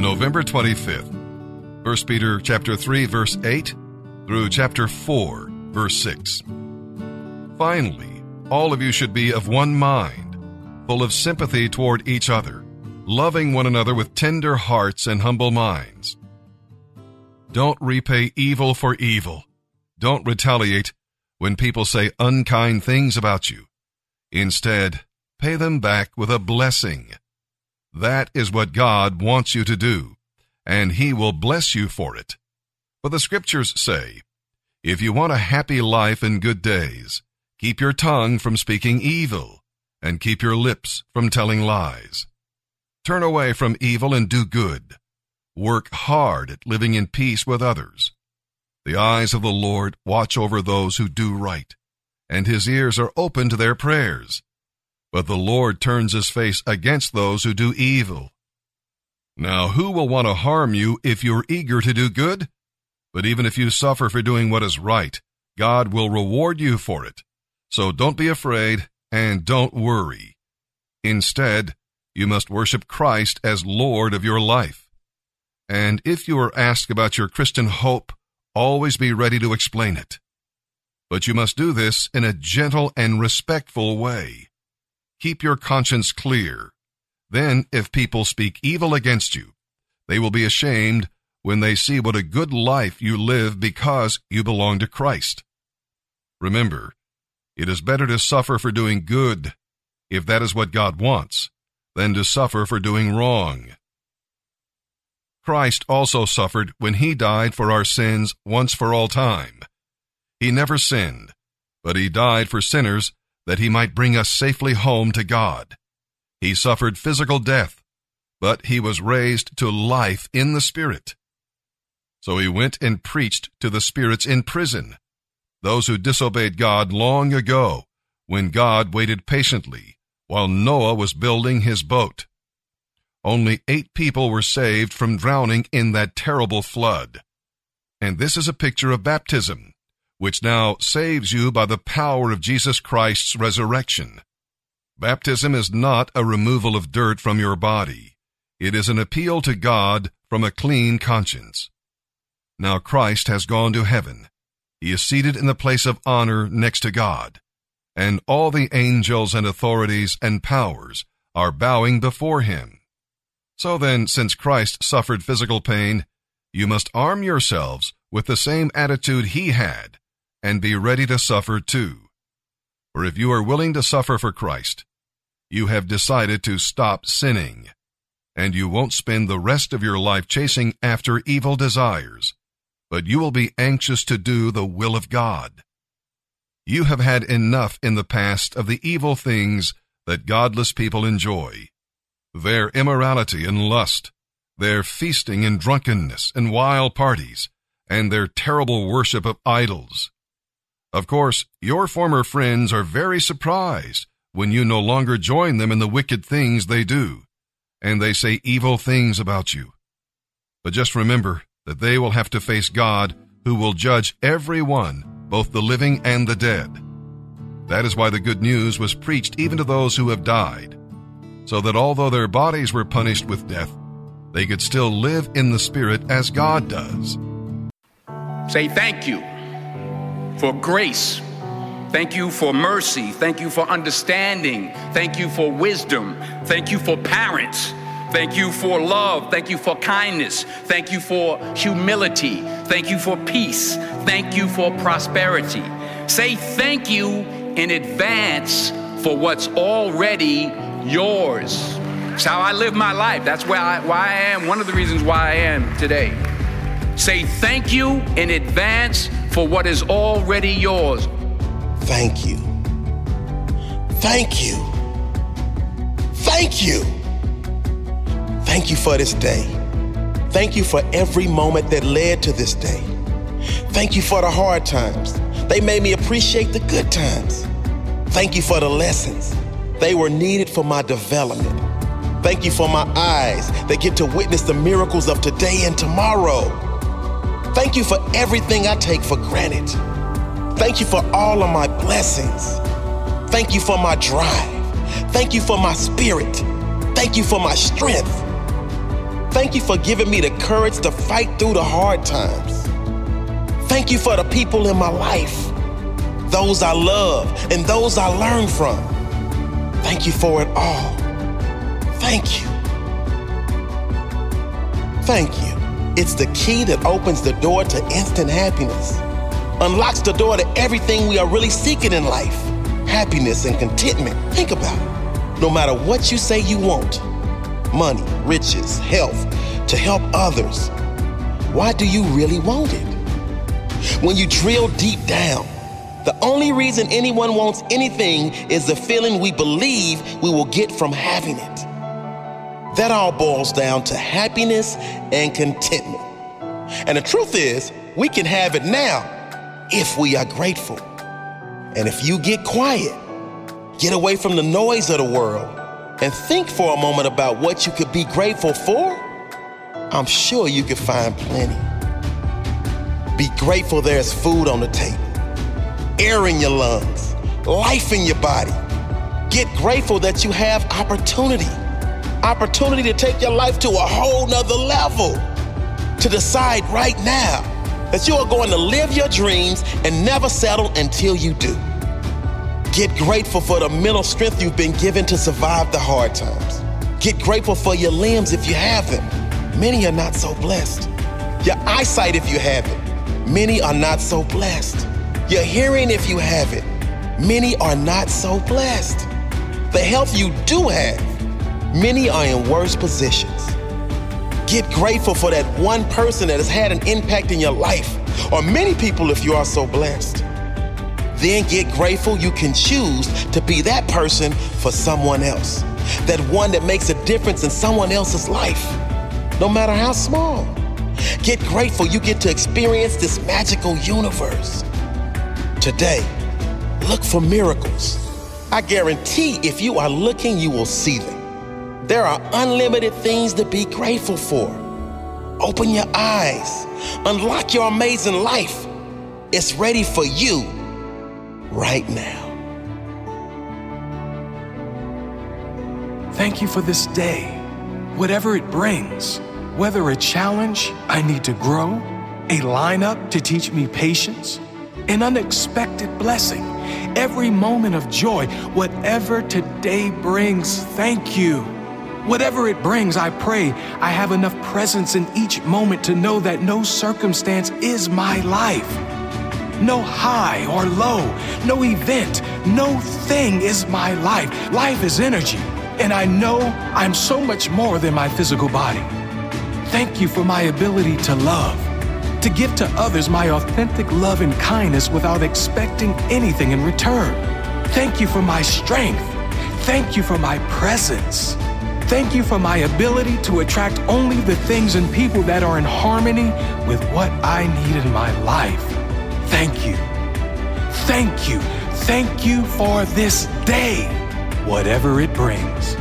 November 25th. 1 Peter chapter 3 verse 8 through chapter 4 verse 6. Finally, all of you should be of one mind, full of sympathy toward each other, loving one another with tender hearts and humble minds. Don't repay evil for evil. Don't retaliate when people say unkind things about you. Instead, pay them back with a blessing. That is what God wants you to do, and He will bless you for it. But the scriptures say, if you want a happy life and good days, keep your tongue from speaking evil, and keep your lips from telling lies. Turn away from evil and do good. Work hard at living in peace with others. The eyes of the Lord watch over those who do right, and his ears are open to their prayers. But the Lord turns his face against those who do evil. Now, who will want to harm you if you're eager to do good? But even if you suffer for doing what is right, God will reward you for it. So don't be afraid and don't worry. Instead, you must worship Christ as Lord of your life. And if you are asked about your Christian hope, always be ready to explain it. But you must do this in a gentle and respectful way. Keep your conscience clear. Then, if people speak evil against you, they will be ashamed when they see what a good life you live because you belong to Christ. Remember, it is better to suffer for doing good, if that is what God wants, than to suffer for doing wrong. Christ also suffered when he died for our sins once for all time. He never sinned, but he died for sinners that he might bring us safely home to God. He suffered physical death, but he was raised to life in the Spirit. So he went and preached to the spirits in prison, those who disobeyed God long ago, when God waited patiently while Noah was building his boat. Only eight people were saved from drowning in that terrible flood. And this is a picture of baptism, which now saves you by the power of Jesus Christ's resurrection. Baptism is not a removal of dirt from your body. It is an appeal to God from a clean conscience. Now Christ has gone to heaven. He is seated in the place of honor next to God. And all the angels and authorities and powers are bowing before him. So then, since Christ suffered physical pain, you must arm yourselves with the same attitude he had and be ready to suffer too. For if you are willing to suffer for Christ, you have decided to stop sinning, and you won't spend the rest of your life chasing after evil desires but you will be anxious to do the will of God. You have had enough in the past of the evil things that godless people enjoy. Their immorality and lust, their feasting and drunkenness and wild parties, and their terrible worship of idols. Of course, your former friends are very surprised when you no longer join them in the wicked things they do, and they say evil things about you. But just remember, that they will have to face God who will judge everyone, both the living and the dead. That is why the good news was preached even to those who have died, so that although their bodies were punished with death, they could still live in the Spirit as God does. Say thank you for grace. Thank you for mercy. Thank you for understanding. Thank you for wisdom. Thank you for parents. Thank you for love. Thank you for kindness. Thank you for humility. Thank you for peace. Thank you for prosperity. Say thank you in advance for what's already yours. It's how I live my life. That's where I, why I am, one of the reasons why I am today. Say thank you in advance for what is already yours. Thank you. Thank you. Thank you. Thank you for this day. Thank you for every moment that led to this day. Thank you for the hard times. They made me appreciate the good times. Thank you for the lessons. They were needed for my development. Thank you for my eyes that get to witness the miracles of today and tomorrow. Thank you for everything I take for granted. Thank you for all of my blessings. Thank you for my drive. Thank you for my spirit. Thank you for my strength. Thank you for giving me the courage to fight through the hard times. Thank you for the people in my life, those I love and those I learn from. Thank you for it all. Thank you. Thank you. It's the key that opens the door to instant happiness, unlocks the door to everything we are really seeking in life happiness and contentment. Think about it. No matter what you say you want money, riches, health, to help others why do you really want it? When you drill deep down, the only reason anyone wants anything is the feeling we believe we will get from having it. That all boils down to happiness and contentment. And the truth is, we can have it now if we are grateful. And if you get quiet, get away from the noise of the world, and think for a moment about what you could be grateful for, I'm sure you could find plenty. Be grateful there's food on the table, air in your lungs, life in your body. Get grateful that you have opportunity opportunity to take your life to a whole nother level. To decide right now that you are going to live your dreams and never settle until you do. Get grateful for the mental strength you've been given to survive the hard times. Get grateful for your limbs if you have them. Many are not so blessed. Your eyesight if you have it. Many are not so blessed. Your hearing if you have it. Many are not so blessed. The health you do have Many are in worse positions. Get grateful for that one person that has had an impact in your life, or many people if you are so blessed. Then get grateful you can choose to be that person for someone else. That one that makes a difference in someone else's life, no matter how small. Get grateful you get to experience this magical universe. Today, look for miracles. I guarantee if you are looking, you will see them. There are unlimited things to be grateful for. Open your eyes, unlock your amazing life. It's ready for you right now. Thank you for this day, whatever it brings, whether a challenge I need to grow, a lineup to teach me patience, an unexpected blessing, every moment of joy, whatever today brings, thank you. Whatever it brings, I pray I have enough presence in each moment to know that no circumstance is my life. No high or low, no event, no thing is my life. Life is energy, and I know I'm so much more than my physical body. Thank you for my ability to love, to give to others my authentic love and kindness without expecting anything in return. Thank you for my strength. Thank you for my presence. Thank you for my ability to attract only the things and people that are in harmony with what I need in my life. Thank you. Thank you. Thank you for this day, whatever it brings.